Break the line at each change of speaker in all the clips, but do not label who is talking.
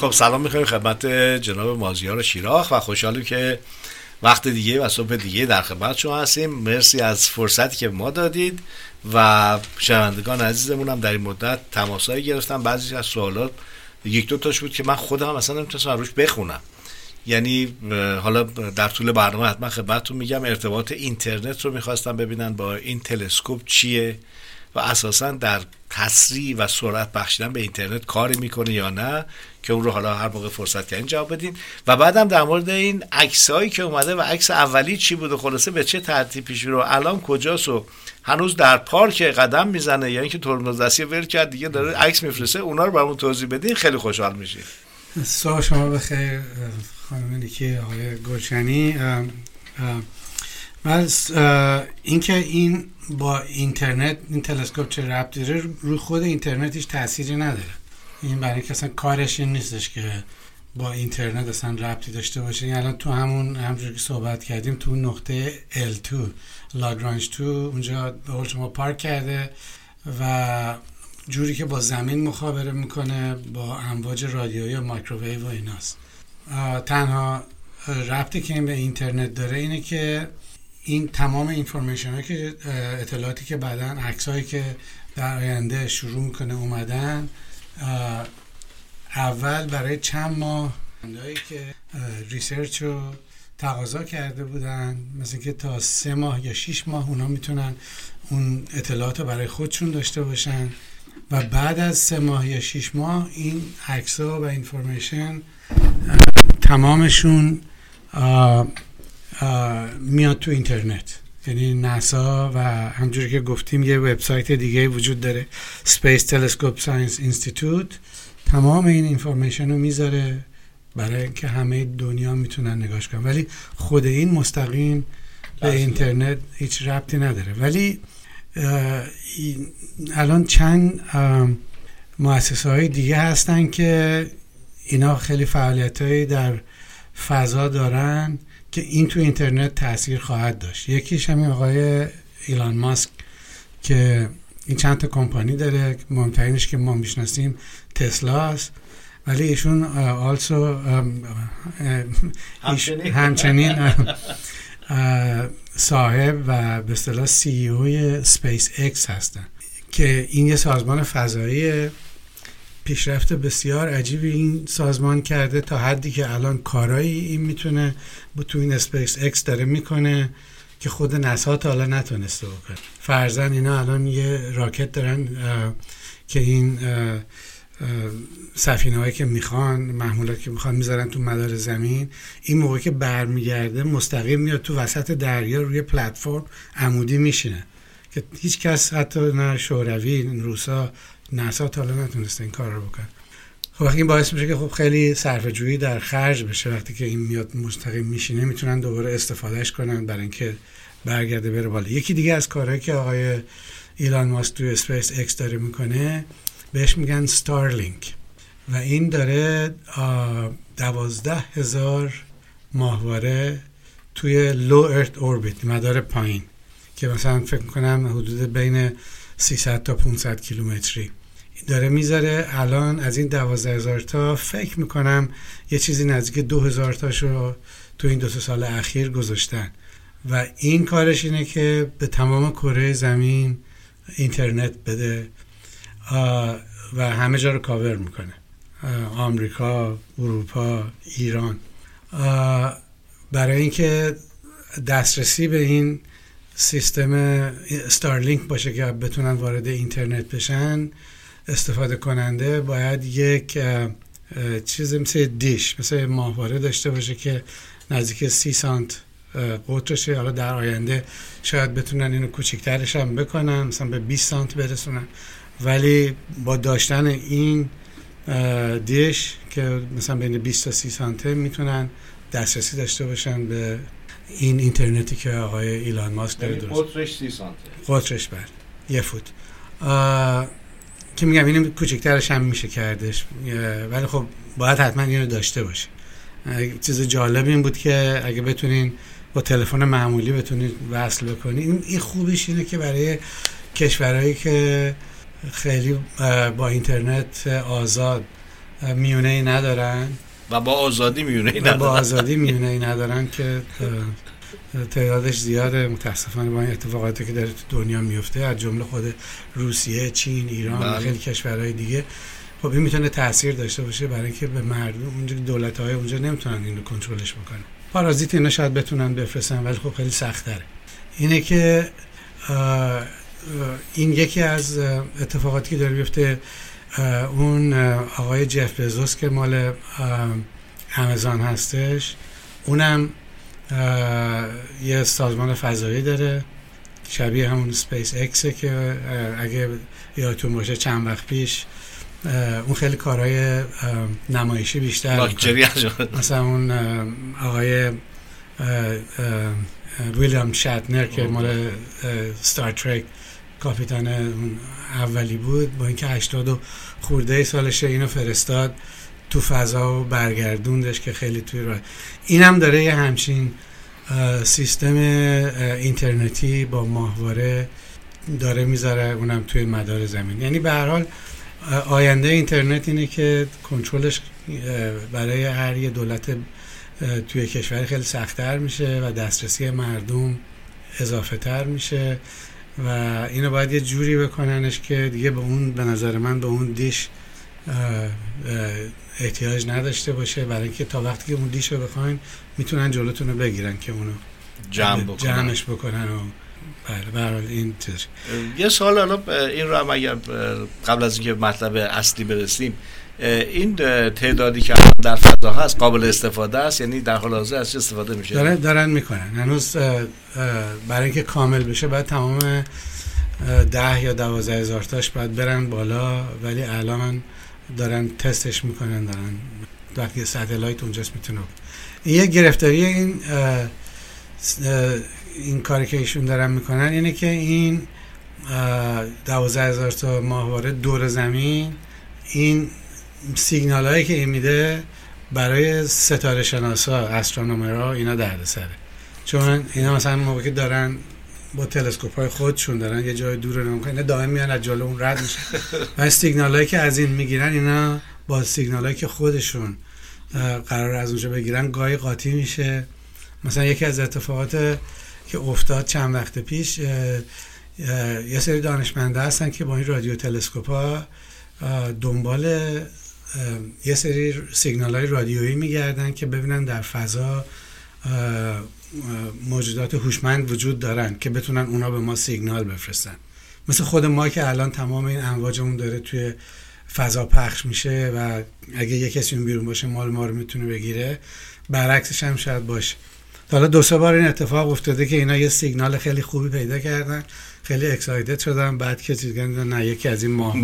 خب سلام می‌کنیم خدمت جناب مازیار شیراخ و خوشحالیم که وقت دیگه و صبح دیگه در خدمت شما هستیم. مرسی از فرصتی که ما دادید و شنوندگان عزیزمون هم در این مدت تماسایی گرفتم بعضی از سوالات یک دو تاش بود که من خودم اصلا نمی‌تونستم روش بخونم. یعنی حالا در طول برنامه حتما خدمتتون میگم ارتباط اینترنت رو می‌خواستم ببینن با این تلسکوپ چیه و اساسا در تسریع و سرعت بخشیدن به اینترنت کاری می‌کنه یا نه. که اون رو حالا هر موقع فرصت کردین جواب بدین. و بعدم در مورد این عکسایی که اومده و عکس اولی چی بود و خلاصه به چه ترتیب پیش رو الان کجاست و هنوز در پارک قدم می‌زنه یا اینکه ترمز دستی ول کرد دیگه داره عکس میفرسته اونا رو برامون توضیح بدین. خیلی خوشحال میشیم
صبح شما بخیر خانم نیکی آقای گلشنی. من اینکه این با اینترنت این تلسکوپ چه ربط داره روی خود اینترنت هیچ تأثیری نداره. این برای اصلا کارش این نیستش که با اینترنت اصلا ربطی داشته باشه. این الان تو همون همونجوری که صحبت کردیم تو نقطه L2 لاگرانج 2 اونجا به شما پارک کرده و جوری که با زمین مخابره می‌کنه با امواج رادیویی و مایکروویو و ایناست. تنها ربطی که این به اینترنت داره اینه که این تمام information که اطلاعاتی که بعدا عکس که در آینده شروع می‌کنه اومدن اول برای چند ماه هایی که research رو تقاضا کرده بودن مثل که تا سه ماه یا شیش ماه اونا می‌تونن اون اطلاعات رو برای خودشون داشته باشن و بعد از سه ماه یا شیش ماه این عکس و اینفورمیشن تمامشون میاد تو اینترنت. یعنی ناسا و همجوری که گفتیم یه وبسایت دیگه وجود داره. Space Telescope Science Institute. تمام این اینفورمیشن رو می‌ذاره برای اینکه همه دنیا می‌تونن نگاش کنن. ولی خود این مستقیم به اینترنت هیچ ربطی نداره. ولی الان چند مؤسسه های دیگه هستن که اینا خیلی فعالیت در فضا دارن. که این تو اینترنت تاثیر خواهد داشت. یکیش همین آقای ایلان ماسک که این چند تا کمپانی داره مهمترینش که ما می‌شناسیم تسلا است. ولی ایشون آلسو همچنین. صاحب و به اصطلاح CEO SpaceX هستن که این یه سازمان فضایی پیشرفت بسیار عجیبی این سازمان کرده تا حدی که الان کارایی این می‌تونه تو این اسپیس اکس داره می‌کنه که خود ناسا تا حالا نتونسته بکنه. فرضا اینا الان یه rocket دارن که این سفینه هایی که می‌خوان محمولات که می‌خوان می‌ذارن تو مدار زمین. این موقع که برمیگرده مستقیم میاد تو وسط دریا روی پلتفرم عمودی میشینه. که هیچ کس حتی نه شوروی روسا ناسا تا حالا نتونسته این کار رو بکنه. خب این باعث میشه که خب خیلی صرفه جویی در خرج بشه وقتی که این میاد مستقیم میشینه می‌تونن دوباره استفادهش کنن برای اینکه برگرده بره بالا. یکی دیگه از کارهایی که آقای ایلان ماسک توی اسپیس اکس داره می‌کنه بهش میگن Starlink و این داره دوازده هزار ماهواره توی لو ارت اوربیت مدار پایین که مثلا فکر کنم حدود بین 300 تا 500 کیلومتری. داره می‌ذاره. الان از این دوازده هزار تا فکر می‌کنم یه چیزی نزدیک دو هزار تاشو تو این دو سال اخیر گذاشتن. و این کارش اینه که به تمام کره زمین اینترنت بده و همه جا رو کاور می‌کنه. آمریکا اروپا ایران. برای اینکه دسترسی به این سیستم Starlink باشه که بتونن وارد اینترنت بشن استفاده کننده باید یک چیز مثل دیش مثل ماهواره داشته باشه که نزدیک سی سانت قطرشه حالا در آینده شاید بتونن اینو کوچکترش هم بکنن مثلا به 20 سانت برسونن. ولی با داشتن این دیش که مثلا بین 20 تا 30 سانته می‌تونن دسترسی داشته باشن به این اینترنتی که آقای ایلان ماسک داره
یعنی
درست.
قطرش 30 سانته.
قطرش بر یه فوت. که میگم اینو کوچکترش هم میشه کردش. ولی خب باید حتما اینو داشته باشه. چیز جالب این بود که اگه بتونین با تلفن معمولی بتونید وصل بکنید این خوبیش اینه که برای کشورهایی که خیلی با اینترنت آزاد میونه ای ندارن.
و با آزادی میونه ای ندارن.
با آزادی میونه ای ندارن که تعدادش زیاده. متاسفانه با این اتفاقاتی که داره تو دنیا میفته از جمله خود روسیه چین ایران و خیلی کشورهای دیگه خب این می‌تونه تاثیر داشته باشه برای اینکه به مردم اونجا دولت های اونجا نمی‌تونن اینو کنترلش بکنن. پارازیت اینا شاید بتونن بفرستن ولی خب خیلی سخت تره اینه که این یکی از اتفاقاتی که داره بیفته اون آقای جف بزوس که مال امازون هستش. اونم یه سازمان فضایی داره. شبیه همون سپیس اکسه که اگه یادتون باشه چند وقت پیش اون خیلی کارهای نمایشی بیشتر مثلا اون آقای ویلیام شتنر که مال ستار ترک کاپیتان اولی بود با اینکه 80 و خورده سالشه اینو فرستاد. تو فضا و برگردوندش که خیلی توی راه. اینم داره یه همچین سیستم اینترنتی با ماهواره داره می‌ذاره اونم توی مدار زمین. یعنی به هر حال آینده اینترنت اینه که کنترلش برای هر یه دولت توی کشور خیلی سختتر میشه و دسترسی مردم اضافه تر میشه و اینو باید یه جوری بکننش که دیگه به اون به نظر من به اون دیش احتیاج نداشته باشه. برای اینکه تا وقتی که اون دیش رو بخواین می‌تونن جلوتون رو بگیرن که اونو
جمع بکنن.
جمعش بکنن و بله این
یه سوال حالا این رو هم اگر قبل از اینکه مطلب اصلی برسیم این تعدادی که در فضا هست قابل استفاده است؟ یعنی در حال حاضر از استفاده میشه؟
دارن دارن می‌کنن. هنوز برای اینکه کامل بشه باید تمام ده یا دوازده هزار تاش باید برن بالا ولی الان دارن تستش می‌کنن دارن وقتی ستلایت اونجاست می‌تونه این یه گرفتاری این این کاری که ایشون دارن می‌کنن اینه که این دوازده هزار تا ماهواره دور زمین این سیگنال هایی که این میده برای ستاره شناسا استرونومرها اینا درد سره. چون اینا مثلا موقع دارن با تلسکوپ های خودشون دارن یه جای دور رو اینا دائم میان از جلو اون رد میشه و سیگنال هایی که از این می‌گیرن اینا با سیگنال هایی که خودشون قرار از اونجا بگیرن گاهی قاطی میشه. مثلا یکی از اتفاقات که افتاد چند وقت پیش یه سری دانشمنده هستن که با این رادیو تلسکوپ ها دنبال یه سری سیگنال های رادیویی میگردن که ببینن در فضا موجودات هوشمند وجود دارن که بتونن اونا به ما سیگنال بفرستن. مثل خود ما که الان تمام این امواجمون داره توی فضا پخش میشه و اگه یه کسی اون بیرون باشه مال ما رو می‌تونه بگیره برعکسش هم شاید باشه. حالا دو سه بار این اتفاق افتاده که اینا یه سیگنال خیلی خوبی پیدا کردن خیلی اکسایتد شدن بعد که چیز نه یکی از این ماه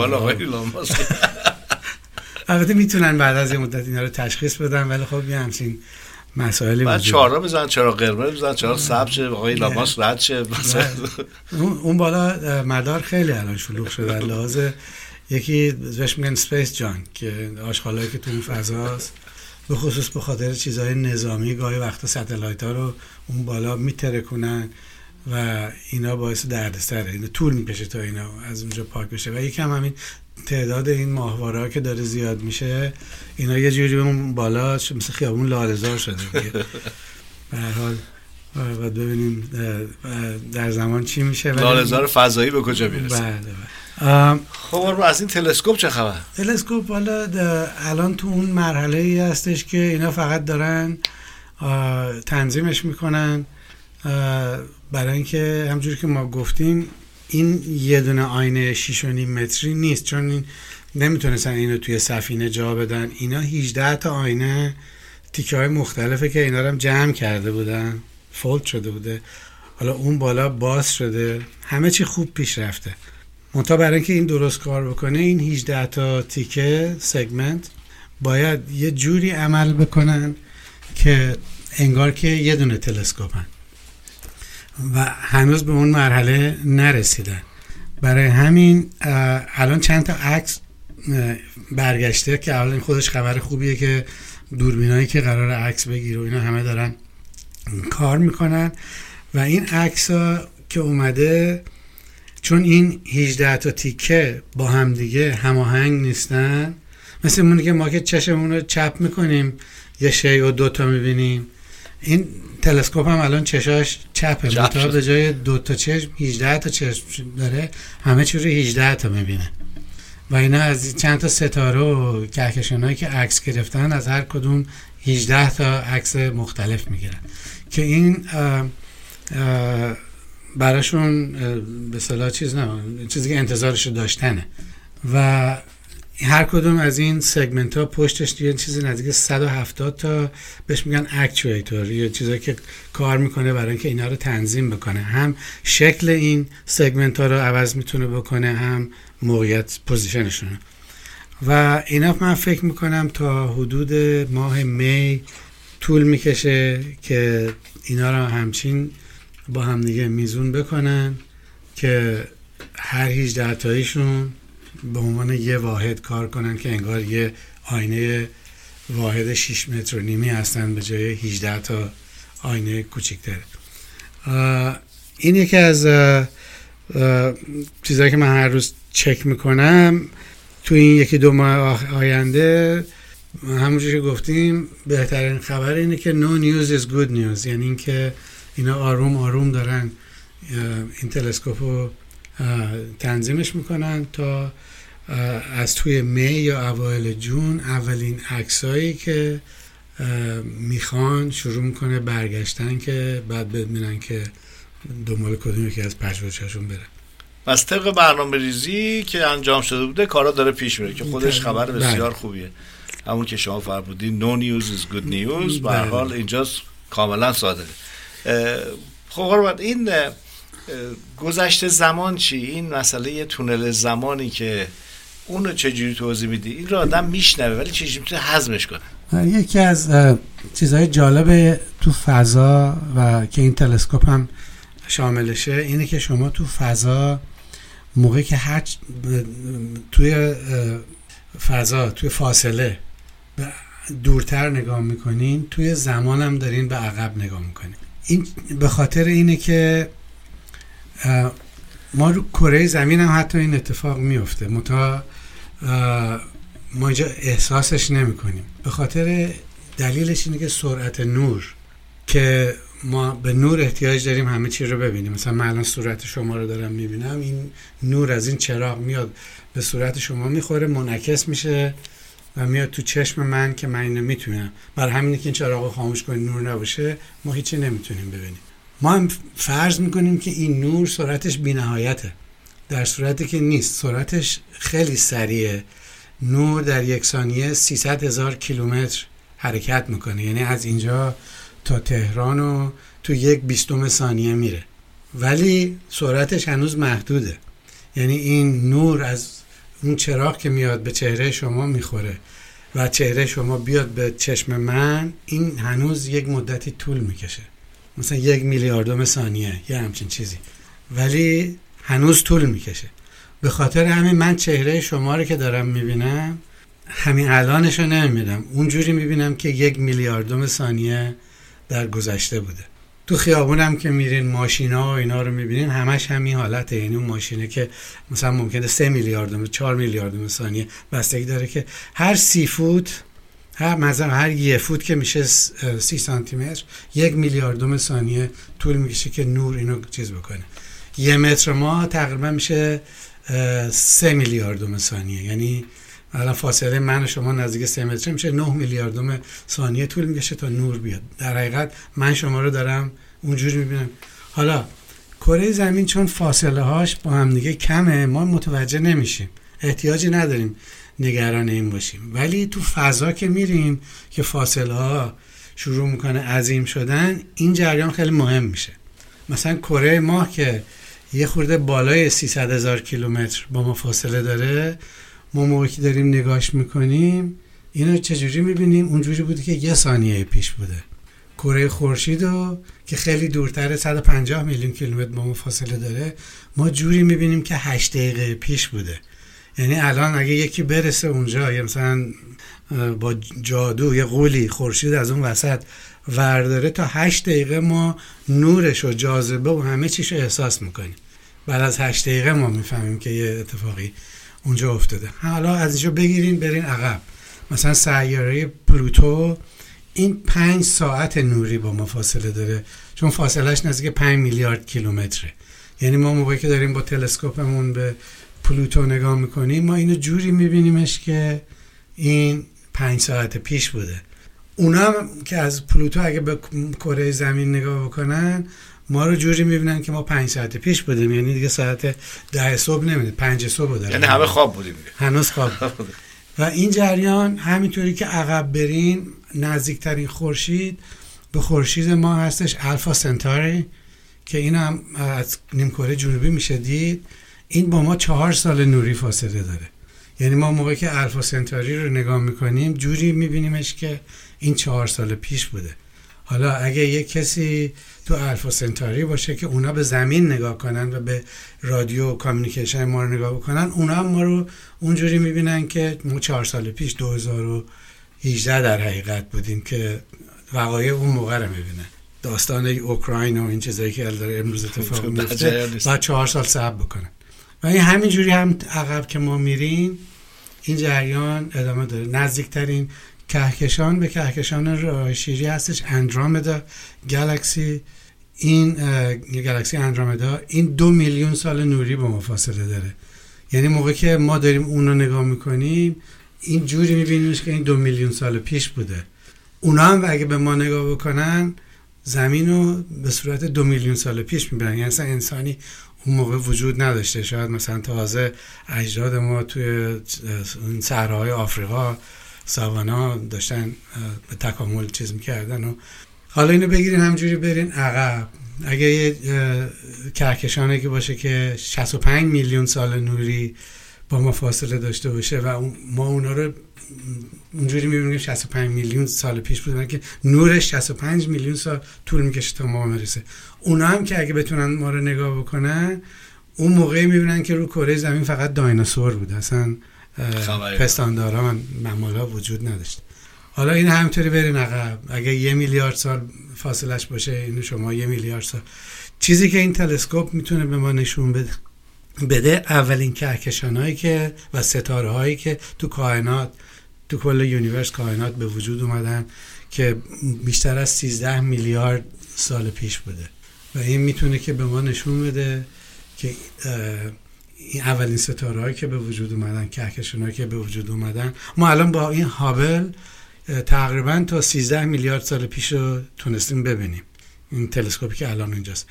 البته می‌تونن بعد از این مدت اینا رو تشخیص بدن ولی خب یه همچین مسائلی
بعد چهارا بزن چرا قرمز بزن چرا سبز شه آقای لاماس رد شه.
اون بالا مدار خیلی الان شلوغ شده لحاظ یکی بهش میگن space junk که آشغالایی که تو اون فضاست. به خصوص به خاطر چیزهای نظامی گاهی وقتا satellite ها رو اون بالا میترکونن و اینا باعث دردسره. اینا طول می‌کشه تا اینا از اونجا پاک بشه. و یکم همین تعداد این ماهواره که داره زیاد میشه اینا یه جوری اون بالا مثل خیابون لاله زار شده به هر حال و ببینیم در زمان چی میشه
لالزار فضایی به کجا می‌رسه؟
بله بله.
خب. از این تلسکوپ چه خبر؟
تلسکوپ حالا الان تو اون مرحله ای هستش که اینا فقط دارن تنظیمش می‌کنن برای اینکه همجوری که ما گفتیم این یه دونه آینه 6.5 متری نیست چون این نمی‌تونستن اینو توی سفینه جا بدن. اینا 18 تا آینه تیکه های مختلفه که اینا رو هم جمع کرده بودن فولد شده بوده. حالا اون بالا باز شده. همه چی خوب پیش رفته. منتها برای اینکه این درست کار بکنه این 18 تا تیکه سگمنت باید یه جوری عمل بکنن که انگار که یه دونه تلسکوپن. و هنوز به اون مرحله نرسیدن برای همین الان چند تا عکس برگشته که اول خودش خبر خوبیه که دوربینایی که قرار عکس بگیره و اینا همه دارن کار می‌کنن. و این عکس ها که اومده چون این 18 تا تیکه با همدیگه هماهنگ نیستن مثل اونی که ما که چشمون رو چپ می‌کنیم یه شی و دوتا می‌بینیم. این تلسکوپ هم الان چشاش چپه. چپ به جای دو تا چشم 18 تا چشم داره. همه چیز رو 18 تا می‌بینه. و اینا از چند تا ستاره و کهکشان که عکس گرفتن از هر کدوم 18 تا عکس مختلف می‌گیرن. که این براشون به صلاح چیز نه چیزی که انتظارش داشتنه. و هر کدوم از این سگمنت ها پشتش دیگه چیزی نزدیک 170 تا بهش میگن اکچویتور یا چیزایی که کار می‌کنه برای اینکه اینا رو تنظیم بکنه. هم شکل این سگمنت ها رو عوض می‌تونه بکنه هم موقعیت پوزیشنشون و اینا من فکر می‌کنم تا حدود ماه می طول می‌کشه که اینا رو همچین با هم دیگه میزون بکنن که هر 18 تاییشون به عنوان یه واحد کار کنن که انگار یه آینه واحد 6 متر و نیمی هستن به جای 18 تا آینه کوچکتر. این یکی از چیزهایی که من هر روز چک می‌کنم تو این یکی دو ماه آینده همونجور که گفتیم بهترین خبر اینه که no news is good news. یعنی اینکه اینا آروم آروم دارن این تلسکوپ رو تنظیمش می‌کنن تا از توی می یا اوایل جون اولین عکسایی که می‌خوان شروع می‌کنه برگشتن که بعد ببینن که دنبال کدوم یکی از پژوهششون بره.
پس طبق برنامه ریزی که انجام شده بوده کارا داره پیش میره که خودش خبر بسیار بله. خوبیه. همون که شما فرمودین no news is good news. به بله. حال اینجا کاملا ساده خب این گذشته زمان چی؟ این مسئله تونل زمانی که اونو چجوری توضیح میدی؟ این رو آدم میشنوه ولی چجوری می‌تونه هضمش کنه؟
یکی از چیزهای جالب تو فضا و که این تلسکوپ هم شاملشه اینه که شما تو فضا موقعی که هر توی فضا توی فاصله دورتر نگاه می‌کنین توی زمان هم دارین به عقب نگاه می‌کنین. این به خاطر اینه که ما رو کره زمین هم حتی این اتفاق میفته متا ما اینجا احساسش نمی کنیم به خاطر دلیلش اینه که سرعت نور که ما به نور احتیاج داریم همه چی رو ببینیم. مثلا من الان صورت شما رو دارم می‌بینم این نور از این چراغ میاد به صورت شما می‌خوره منعکس میشه و میاد تو چشم من که من اینو می‌تونم. برای همینه که این چراغ رو خاموش کنیم نور نباشه ما هیچی نمی‌تونیم ببینیم. ما هم فرض می‌کنیم که این نور سرعتش بینهایته. در صورتی که نیست. سرعتش خیلی سریعه. نور در یک ثانیه 300 هزار کیلومتر حرکت می‌کنه. یعنی از اینجا تا تهران و تو یک بیستم ثانیه میره. ولی سرعتش هنوز محدوده. یعنی این نور از اون چراغ که میاد به چهره شما می‌خوره و چهره شما بیاد به چشم من این هنوز یک مدتی طول می‌کشه. مثلا یک میلیاردم ثانیه یه همچین چیزی. ولی هنوز طول می‌کشه. به خاطر همین من چهره شما رو که دارم می‌بینم همین الانش رو نمی‌بینم. اونجوری می‌بینم که یک میلیاردم ثانیه در گذشته بوده. تو خیابونم که میرین ماشینا و اینا رو می‌بینین همش همین حالته. یعنی اون ماشینه که مثلا ممکنه سه میلیاردم چهار میلیاردم ثانیه بستگی داره که هر سی فوت هر مثلا هر یه فوت که میشه سی سانتی متر یک میلیاردوم ثانیه طول می‌کشه که نور اینو چیز بکنه. یه متر ما تقریبا میشه سه میلیاردوم ثانیه. یعنی الان فاصله من و شما نزدیک سه متر میشه 9 میلیاردوم ثانیه طول می‌کشه تا نور بیاد. در حقیقت من شما رو دارم اونجوری می‌بینم. حالا کره زمین چون فاصله هاش با هم دیگه کمه ما متوجه نمیشیم. احتیاجی نداریم. نگران این باشیم. ولی تو فضا که میریم که فاصله ها شروع می‌کنه عظیم شدن این جریان خیلی مهم میشه. مثلا کره ماه که یه خورده بالای 300 هزار کیلومتر با ما فاصله داره ما موقعی که داریم نگاش می‌کنیم اینو چجوری می‌بینیم؟ اونجوری بوده که یه ثانیه پیش بوده. کره خورشید رو که خیلی دورتر 150 میلیون کیلومتر با ما فاصله داره ما جوری می‌بینیم که 8 دقیقه پیش بوده. یعنی الان اگه یکی برسه اونجا یا مثلا با جادو یه قولی خورشید از اون وسط ورداره تا 8 دقیقه ما نورش و جاذبه و همه چیش رو احساس می‌کنیم. بعد از 8 دقیقه ما می‌فهمیم که یه اتفاقی اونجا افتاده. حالا از اینجا بگیرین برین عقب. مثلا سیاره پلوتو این پنج ساعت نوری با ما فاصله داره. چون فاصلهش نزدیک 5 میلیارد کیلومتره. یعنی ما موقعی که داریم با تلسکوپمون به پلوتو نگاه می‌کنیم ما اینو جوری میبینیمش که این پنج ساعت پیش بوده. اونا که از پلوتو اگه به کره زمین نگاه بکنن ما رو جوری می‌بینن که ما پنج ساعت پیش بودیم. یعنی دیگه ساعت ده صبح نمیده پنج صبح داریم
یعنی همه خواب بودیم
هنوز خواب. و این جریان همینطوری که عقب برین نزدیکترین خورشید به خورشید ما هستش الفا سنتاری که این هم از نیمکره جنوبی میشه دید. این با ما چهار سال نوری فاصله داره. یعنی ما موقعی که الفا سنتاری رو نگاه می‌کنیم جوری میبینیمش که این چهار سال پیش بوده. حالا اگه یه کسی تو الفا سنتاری باشه که اونا به زمین نگاه کنن و به رادیو و کامیونیکیشن ما رو نگاه بکنن اونا هم ما رو اونجوری می‌بینن که ما چهار سال پیش 2018 در حقیقت بودیم که وقایع اون موقع رو می‌بینن. داستان اوکراین و این چیزایی که داره امروز اتفاق میفته بعد چهار سال صبر بکنن. و این همینجوری هم عقب که ما میریم این جریان ادامه داره. نزدیکترین کهکشان به کهکشان راه شیری هستش اندرومدا گالاکسی این گالاکسی اندرومدا این دو میلیون سال نوری با ما فاصله داره. یعنی موقع که ما داریم اون رو نگاه می‌کنیم این جوری میبینیمش که این دو میلیون سال پیش بوده. اونا هم اگه به ما نگاه بکنن زمین رو به صورت دو میلیون سال پیش می‌بینن یعنی انسانی اون موقع وجود نداشته. شاید مثلا تازه اجداد ما توی صحراهای آفریقا ساوانا داشتن به تکامل چیز می‌کردن و حالا اینو بگیرین همجوری برین عقب. اگه یه کهکشانی که باشه که 65 میلیون سال نوری با ما فاصله داشته باشه و ما اونا رو اونجوری می‌بینیم 65 میلیون سال پیش بوده که نورش 65 میلیون سال طول می‌کشه تا ما برسه. اونا هم که اگه بتونن ما رو نگاه بکنن اون موقعی می‌بینن که رو کره زمین فقط دایناسور بود. اصلا پستانداران mammal ها وجود نداشت. حالا این همینطوری برین عقب. اگه یه میلیارد سال فاصلش باشه اینو شما یه میلیارد سال. چیزی که این تلسکوپ می‌تونه به ما نشون بده بده اولین کهکشانهایی که و ستاره هایی که تو کائنات تو کل universe کائنات به وجود اومدن که بیشتر از 13 میلیارد سال پیش بوده. و این می‌تونه که به ما نشون بده که این اولین ستاره هایی که به وجود اومدن کهکشان هایی که به وجود اومدن. ما الان با این هابل تقریبا تا 13 میلیارد سال پیش رو تونستیم ببینیم. این تلسکوپی که الان اینجاست.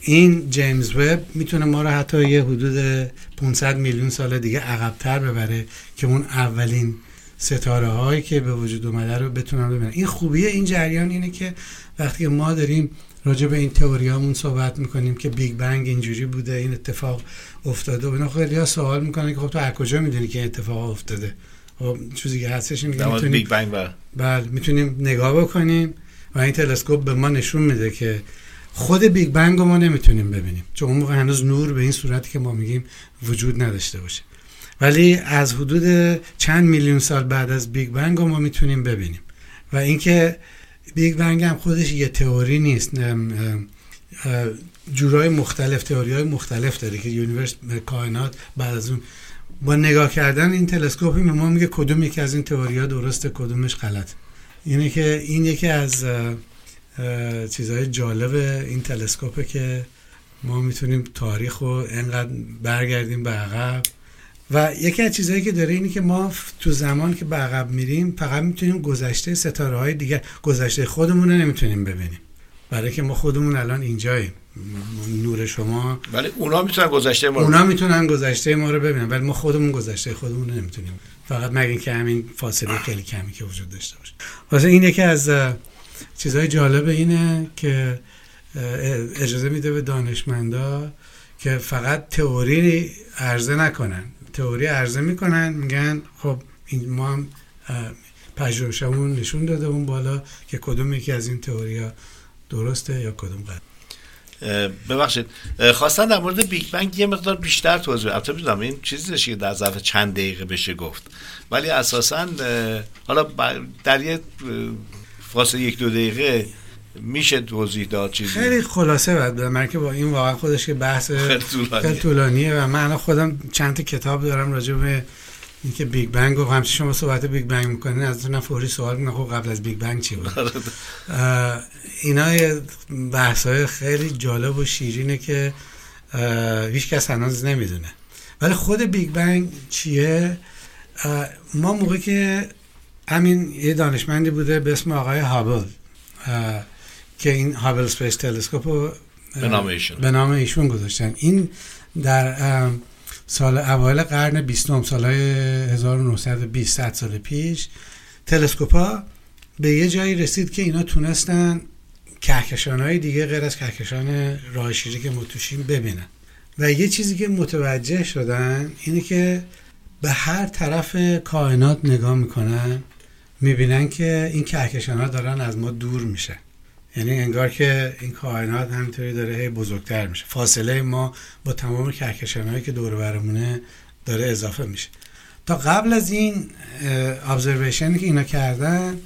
این جیمز وب می‌تونه ما رو حتی یه حدود 500 میلیون سال دیگه عقبتر ببره که اون اولین ستاره هایی که به وجود اومده رو بتونن ببینن. این خوبیه این جریان اینه که وقتی ما داریم راجع به این تئوریامون صحبت می‌کنیم که بیگ بنگ اینجوری بوده این اتفاق افتاده و اینا خیلی ها سوال می‌کنن که خب تو از کجا می‌دونی که این اتفاق افتاده؟ خب چیزی که هستش می‌تونیم
بیگ بنگ
بله می‌تونیم نگاه بکنیم و این تلسکوپ به ما نشون میده که خود بیگ بنگ رو ما نمی‌تونیم ببینیم. چون اون موقع هنوز نور به این صورتی که ما میگیم وجود نداشته باشه. ولی از حدود چند میلیون سال بعد از بیگ بنگ ما می‌تونیم ببینیم. و اینکه بیگ بنگ هم خودش یه تئوری نیست جورای مختلف تئوری های مختلف داره که universe کائنات بعد از اون با نگاه کردن این تلسکوپ به ما میگه کدوم یکی از این تئوری ها درسته کدومش غلط اینه که این یکی از چیزهای جالب این تلسکوپه که ما می‌تونیم تاریخ رو انقدر برگردیم به عقب. و یکی از چیزهایی که داره اینه که ما تو زمان که به عقب میریم فقط می‌تونیم گذشته ستاره های دیگر گذشته خودمون رو نمی‌تونیم ببینیم. برای که ما خودمون الان اینجاییم. نور شما.
ولی اونا می‌تونن گذشته ما رو
اونا می‌تونن گذشته ما رو ببینن ولی ما خودمون گذشته خودمون نمی‌تونیم. فقط مگه که همین فاصله خیلی کمی که وجود داشته باشه. واسه این یکی از چیزهای جالب اینه که اجازه میده به دانشمندا که فقط تئوری عرضه نکنن. تئوری عرضه می‌کنن میگن خب این ما هم پژوهشمون نشون داده اون بالا که کدوم یکی از این تئوری ها درسته یا کدوم غلط
ببخشید. خواستن در مورد بیگ بنگ یه مقدار بیشتر توضیح البته می‌دونم این چیزی که در ظرف چند دقیقه بشه گفت. ولی اساسا حالا در یه فاصله یک دو دقیقه میشه توضیح داد چیزی؟
خیلی خلاصه بعد من که با این واقعا خودش که بحث خیلی طولانیه. و من خودم چند تا کتاب دارم راجع به اینکه بیگ بنگ و همچنین شما صحبت بیگ بنگ می‌کنین از اون فوری سوال می‌کنه خب قبل از بیگ بنگ چی بود؟
آره.
اینا بحث های خیلی جالب و شیرینه که هیچ کس هنوز نمی‌دونه. ولی خود بیگ بنگ چیه؟ ما موقع که همین یه دانشمندی بوده به اسم آقای هابل که این Hubble Space Telescope رو به نام ایشون. گذاشتن. این در سال اوایل قرن بیستم سالهای 1920 سال پیش تلسکوپا به یه جایی رسید که اینا تونستن کهکشان های دیگه غیر از کهکشان راه شیری که ما توشیم ببینن. و یه چیزی که متوجه شدن اینه که به هر طرف کائنات نگاه می‌کنن می‌بینن که این کهکشان ها دارن از ما دور میشن یعنی انگار که این کائنات همینطوری داره هی بزرگتر میشه. فاصله ما با تمام کهکشانهایی که دور برمونه داره اضافه میشه. تا قبل از این ابزرویشنی که اینا کردن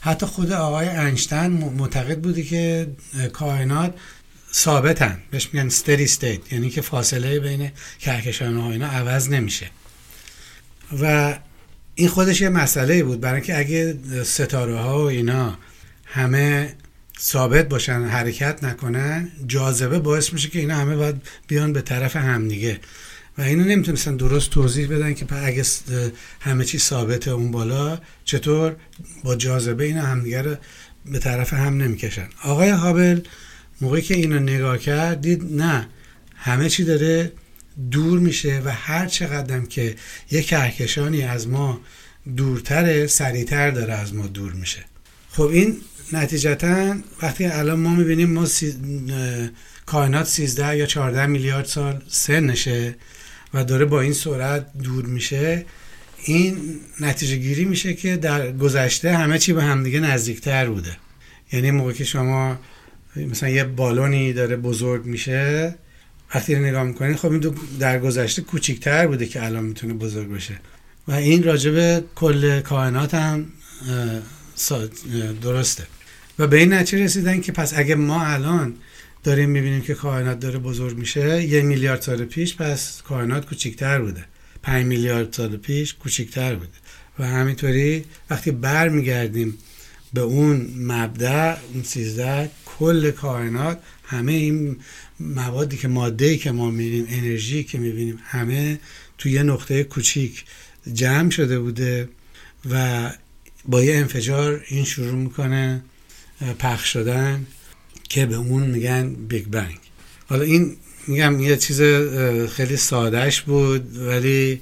حتی خود آقای انشتن معتقد بوده که کائنات ثابتن. بهش میگن steady state. یعنی که فاصله بین کهکشان ها اینا عوض نمیشه. و این خودش یه مسئله بود برای اینکه اگه ستاره ها و اینا همه ثابت باشن حرکت نکنن جاذبه باعث میشه که اینا همه باید بیان به طرف همدیگه. و اینو نمی‌تونستن درست توضیح بدن که اگه همه چی ثابته اون بالا چطور با جاذبه اینا همدیگه رو به طرف هم نمی‌کشن. آقای هابل موقعی که اینو نگاه کرد دید نه همه چی داره دور میشه و هر چقدرم که یک کهکشانی از ما دورتره سریعتر داره از ما دور میشه. خب این نتیجتا وقتی الان ما می‌بینیم ما سی... کائنات 13 یا 14 میلیارد سال سنشه و داره با این سرعت دور میشه این نتیجه گیری میشه که در گذشته همه چی به همدیگه نزدیکتر بوده. یعنی موقعی که شما مثلا یه بالونی داره بزرگ میشه وقتی رو نگاه می‌کنید خب این در گذشته کوچیکتر بوده که الان می‌تونه بزرگ بشه. و این راجب کل کائنات هم درسته. و به این نتیجه رسیدن که پس اگه ما الان داریم می‌بینیم که کائنات داره بزرگ میشه یه میلیارد سال پیش پس کائنات کوچیکتر بوده. پنج میلیارد سال پیش کوچیکتر بوده. و همینطوری وقتی بر میگردیم به اون مبدع اون سیزده کل کائنات همه این موادی که ماده که ما می‌بینیم انرژی که می‌بینیم همه توی یه نقطه کوچیک جمع شده بوده و با یه انفجار این شروع می‌کنه پخش شدن که به اون میگن بیگ بنگ حالا این میگم یه چیز خیلی سادهش بود ولی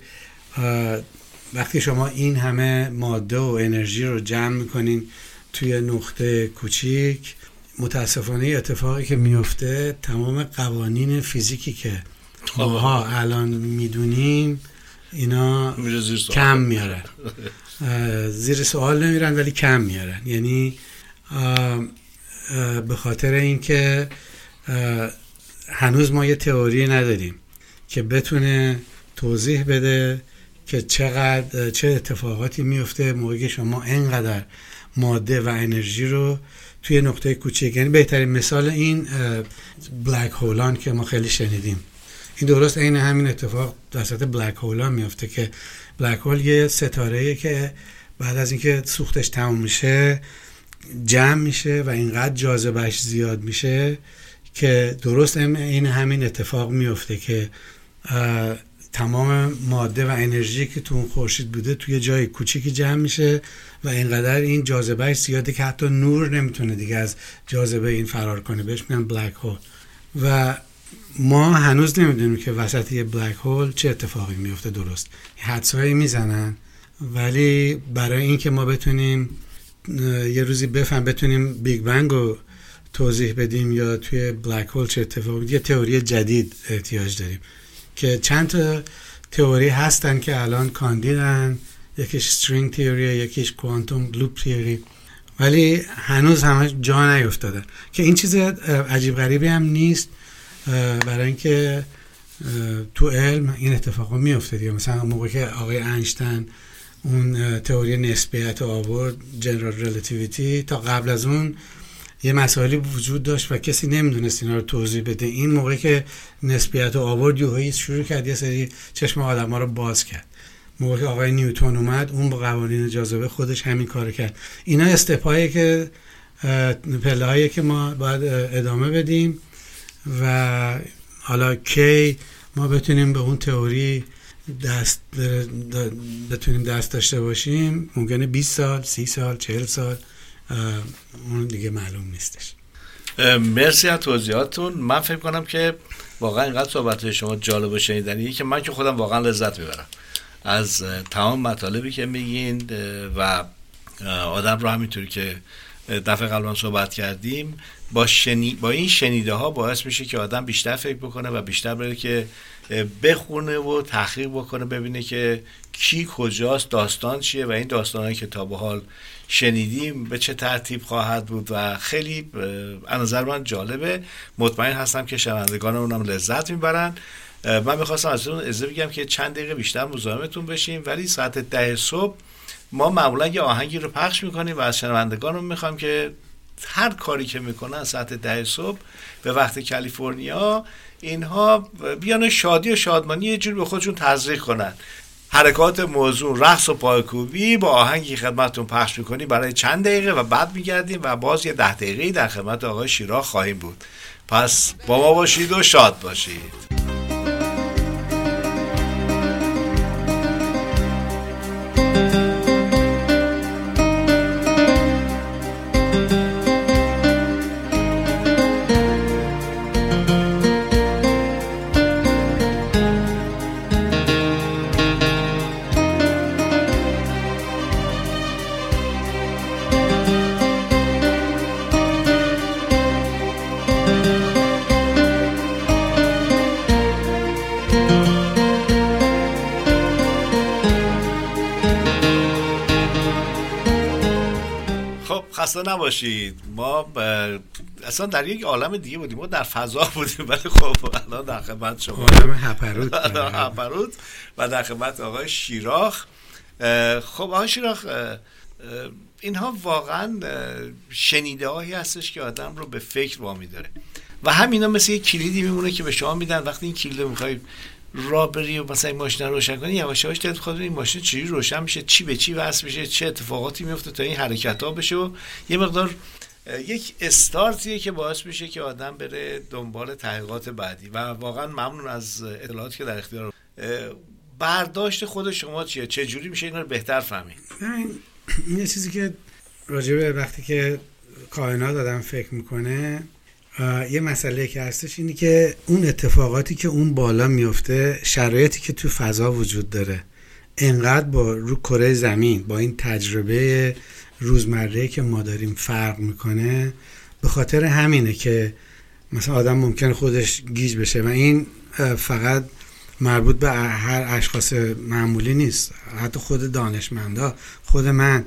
وقتی شما این همه ماده و انرژی رو جمع می‌کنین توی نقطه کوچیک متاسفانه اتفاقی که میفته تمام قوانین فیزیکی که ماها الان می‌دونیم اینا کم میارن زیر سوال نمیرن ولی کم میارن. یعنی به خاطر اینکه هنوز ما یه تئوری نداریم که بتونه توضیح بده که چقدر چه اتفاقاتی میفته موقعی که شما انقدر ماده و انرژی رو توی نقطه کوچیک یعنی بهترین مثال این بلک هولان که ما خیلی شنیدیم. این درست عین همین اتفاق وسط بلک هولان میفته که بلک هول یه ستاره که بعد از اینکه سوختش تموم میشه جمع میشه و اینقدر جاذبهش زیاد میشه که درست این همین اتفاق میفته که تمام ماده و انرژی که تو اون خورشید بوده توی جای کوچیکی جمع میشه و اینقدر این جاذبهش زیاده که حتی نور نمی‌تونه دیگه از جاذبه این فرار کنه. بهش میگن بلک هول و ما هنوز نمی‌دونیم که وسط یه بلک هول چه اتفاقی میفته درست. حدسهایی می‌زنن ولی برای اینکه ما بتونیم یه روزی بفهم بتونیم Big Bang رو توضیح بدیم یا توی black hole چه اتفاقی یه تئوری جدید احتیاج داریم. که چند تا تئوری هستن که الان کاندیدن. یکیش string theory یکیش quantum loop theory ولی هنوز همه جا نیفتاده که این چیز عجیب غریبی هم نیست برای اینکه تو علم این اتفاق میفته دیگه. مثلا موقع که آقای انیشتین اون تئوری نسبیت آورد general relativity تا قبل از اون یه مسائلی وجود داشت و کسی نمی‌دونست اینا رو توضیح بده. این موقع که نسبیت آورد یهویی شروع کرد یه سری چشم آدم ها رو باز کرد. موقع که آقای نیوتون اومد اون با قوانین جاذبه خودش همین کار کرد. اینا استپایی که پله که ما باید ادامه بدیم و حالا کی ما بتونیم به اون تئوری دست بتونیم دست داشته باشیم. ممکنه 20 سال 30 سال 40 سال. اون دیگه معلوم نیستش.
مرسی از توضیحاتتون. من فکر کنم که واقعا اینقدر صحبت شما جالب و شنیدنیه که من که خودم واقعا لذت می‌برم. از تمام مطالبی که میگین و آدم رو همینطوری که دفعه قبلا صحبت کردیم با, شنی... با این شنیده ها باعث میشه که آدم بیشتر فکر بکنه و بیشتر بره که بخونه و تحقیق بکنه ببینه که کی کجاست داستان چیه و این داستان که تا به حال شنیدیم به چه ترتیب خواهد بود و خیلی نظر من جالبه. مطمئن هستم که شنوندگان اونم لذت می‌برن. من می‌خواستم از اون ازه بگم که چند دقیقه بیشتر مزاحمتون بشیم ولی ساعت ده صبح ما معمولا یه آهنگی رو پخش می‌کنیم و از شنوندگان رو می‌خوام که هر کاری که می‌کنن ساعت ده صبح به وقت کالیفرنیا اینها بیان شادی و شادمانی یه جور به خودشون تزریق کنن. حرکات موضوع رقص و پایکوبی با آهنگی خدمتتون پخش می‌کنیم برای چند دقیقه و بعد میگردیم و باز یه ده دقیقه در خدمت آقای شیرا خواهیم بود. پس با ما باشید و شاد باشید. خسته نباشید. ما اصلا در یک عالم دیگه بودیم. ما در فضا بودیم. ولی خب الان در خدمت شما.
عالم هپروت
هپروت و در خدمت آقای شیراخ. خب آقای شیراخ اینها واقعا شنیده هایی هستش که آدم رو به فکر وامی داره و همینا مثل یک کلیدی میمونه که به شما میدن. وقتی این کلید رو می‌خوای را بری و مثلا این ماشین رو روشن کنی یواش یواش دلت خود این ماشین چجوری روشن میشه چی به چی وصل میشه چه اتفاقاتی میفته تا این حرکت ها بشه و یه مقدار یک استارتیه که باعث میشه که آدم بره دنبال تحقیقات بعدی. و واقعا ممنون از اطلاعاتی که در اختیار برداشت خود شما چیه؟ چه جوری میشه اینا رو بهتر فهمید؟
این چیزی که راجبه وقتی که کائنات آدم فکر می‌کنه یه مسئله که هستش اینه که اون اتفاقاتی که اون بالا میفته شرایطی که تو فضا وجود داره انقدر با رو کره زمین با این تجربه روزمره که ما داریم فرق می‌کنه به خاطر همینه که مثلا آدم ممکن خودش گیج بشه و این فقط مربوط به هر اشخاص معمولی نیست. حتی خود دانشمندا خود من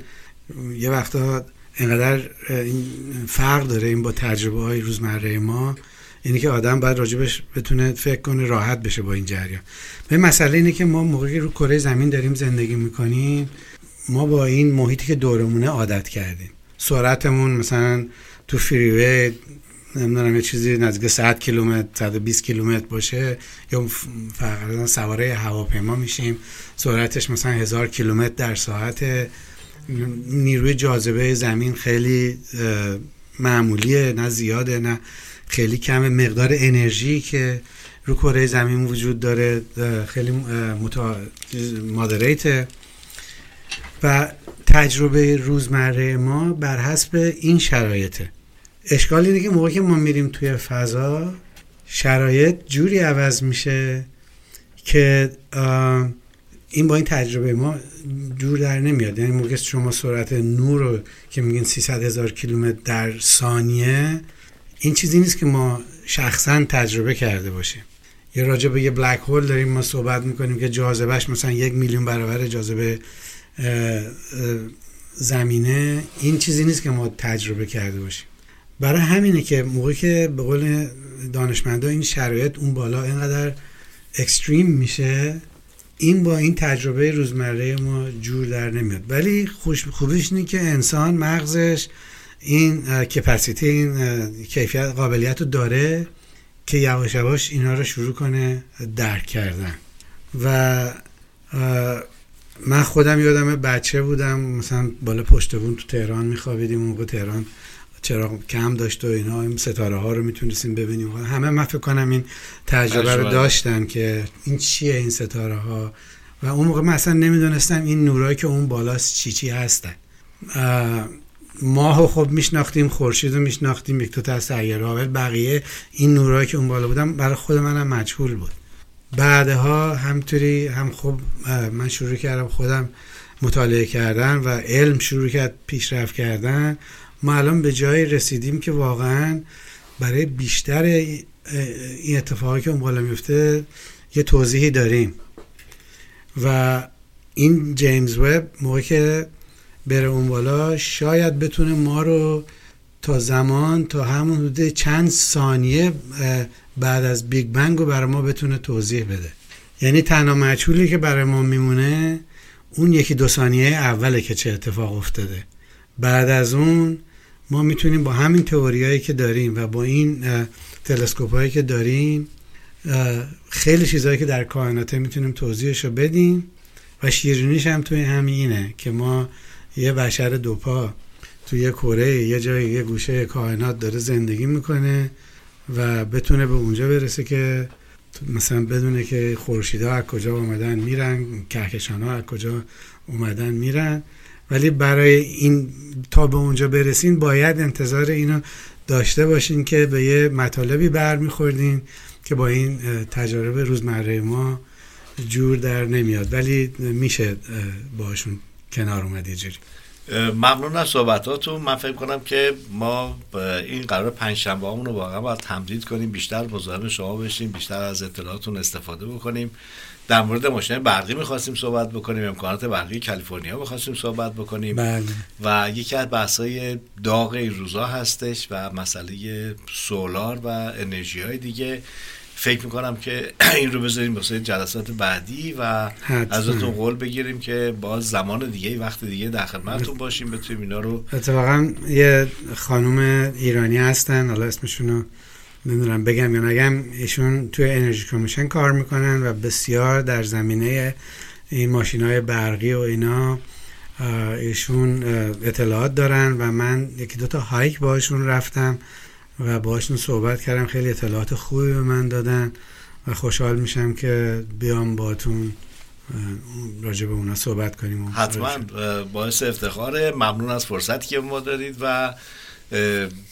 یه وقتا اینقدر این فرق داره این با تجربه های روزمره ما. اینه که آدم باید راجبش بتونه فکر کنه راحت بشه با این جریان. به مسئله اینه که ما موقعی رو کره زمین داریم زندگی می‌کنیم ما با این محیطی که دورمونه عادت کردیم. سرعتمون مثلا تو فریوی نمی‌دونم یه چیزی نزدیک 100 کیلومتر 120 کیلومتر باشه. یا فقط سواره هواپیما میشیم. سرعتش مثلا هزار کیلومتر در ساعت نیروی جاذبه زمین خیلی معمولیه نه زیاده نه خیلی کم مقدار انرژی که رو کره زمین وجود داره خیلی متا... مادریته و تجربه روزمره ما بر حسب این شرایطه. اشکال اینه که موقعی که ما میریم توی فضا شرایط جوری عوض میشه که این با این تجربه ما جور در نمیاد. یعنی موقع شما سرعت نور رو که میگین 300 هزار کیلومتر در ثانیه این چیزی نیست که ما شخصا تجربه کرده باشیم. یه راجع به یه بلک هول داریم ما صحبت می‌کنیم که جاذبهش مثلا یک میلیون برابر جاذبه زمینه. این چیزی نیست که ما تجربه کرده باشیم. برای همینه که موقعی که به قول دانشمندا این شرایط اون بالا اینقدر اکستریم میشه این با این تجربه روزمره ما جور در نمیاد. ولی خوش خوبیش اینه که انسان مغزش این کپاسیتی این کیفیت قابلیت رو داره که یواش یواش اینا رو شروع کنه درک کردن. و من خودم یادم بچه بودم مثلا بالا پشت بون تو تهران میخوابیدیم اون موقع تهران چرا کم داشت و اینا این ستاره ها رو می‌تونستیم ببینیم. همه من فکر کنم این تجربه رو داشتن که این چیه این ستاره ها و اون موقع من اصلا نمی‌دونستم این نورایی که اون بالاست چی چی هستن. ماه خب میشناختیم خورشید رو میشناختیم یک تا سیاره ولی بقیه این نورایی که اون بالا بودم برای خود منم مجهول بود. بعدها همطوری هم خب من شروع کردم خودم مطالعه کردن و علم شروع کرد پیشرفت کردن. ما الان به جایی رسیدیم که واقعا برای بیشتر این اتفاقی که اون بالا میفته یه توضیحی داریم. و این جیمز وب موقع که بره اون بالا شاید بتونه ما رو تا زمان تا همون حدود چند ثانیه بعد از بیگ بنگ رو برای ما بتونه توضیح بده. یعنی تنها مجهولی که برای ما میمونه اون یکی دو ثانیه اوله که چه اتفاق افتاده. بعد از اون ما می‌تونیم با همین تئوریایی که داریم و با این تلسکوپ هایی که داریم خیلی چیزهایی که در کائناته می‌تونیم توضیحش رو بدیم و شیرینیش هم توی همینه که ما یه بشر دوپا توی یه کره یه جای یه گوشه کائنات داره زندگی می‌کنه و بتونه به اونجا برسه که مثلا بدونه که خورشیدها از کجا اومدن میرن کهکشان ها از کجا اومدن میرن. ولی برای این تا به اونجا برسین باید انتظار اینو داشته باشین که به یه مطالبی برمیخوردین که با این تجارب روزمره ما جور در نمیاد. ولی میشه باشون کنار اومد جوری.
ممنون از صحبتاتون. من فکر کنم که ما این قرار پنج شنبه رو واقعا باید تمدید کنیم بیشتر مزاحم شما بشیم بیشتر از اطلاعاتون استفاده بکنیم. در مورد ماشین برقی می‌خواستیم صحبت بکنیم امکانات برقی کالیفرنیا می‌خواستیم صحبت بکنیم.
بله.
و یکی از بحثای داغ این روزا هستش و مسئله سولار و انرژی های دیگه. فکر می‌کنم که این رو بذاریم واسه جلسات بعدی و ازتون قول بگیریم که باز زمان دیگه وقت دیگه در خدمتتون باشیم بتونیم اینا رو
اتفاقا یه خانم ایرانی هستن حالا اسمشون رو نمی‌دونم بگم یا نگم ایشون توی انرژی کمیشن کار می‌کنن و بسیار در زمینه این ماشین های برقی و اینا ایشون اطلاعات دارن و من یکی دوتا هایک باشون رفتم و باشون صحبت کردم خیلی اطلاعات خوبی به من دادن و خوشحال میشم که بیام باتون راجع به اونا صحبت کنیم
حتما باعث افتخاره. ممنون از فرصتی که ما دادید و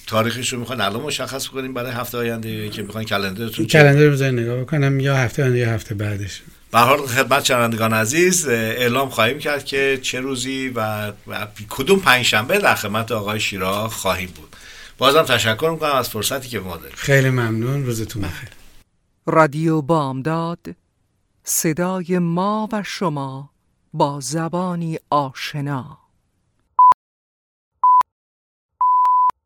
تاریخش رو می‌خواین الان مشخص کنیم برای هفته آینده که می‌خواین کلندرتون
کلندر رو نگاه بکنم یا هفته آینده یا هفته بعدش.
به حال خدمت شنوندگان عزیز اعلام خواهیم کرد که چه روزی و, و کدوم پنجشنبه در خدمت آقای شیرا خواهیم بود. بازم تشکر می‌کنم از فرصتی که ما داریم.
خیلی ممنون. روزتون بخیر.
رادیو بامداد صدای ما و شما با زبانی آشنا.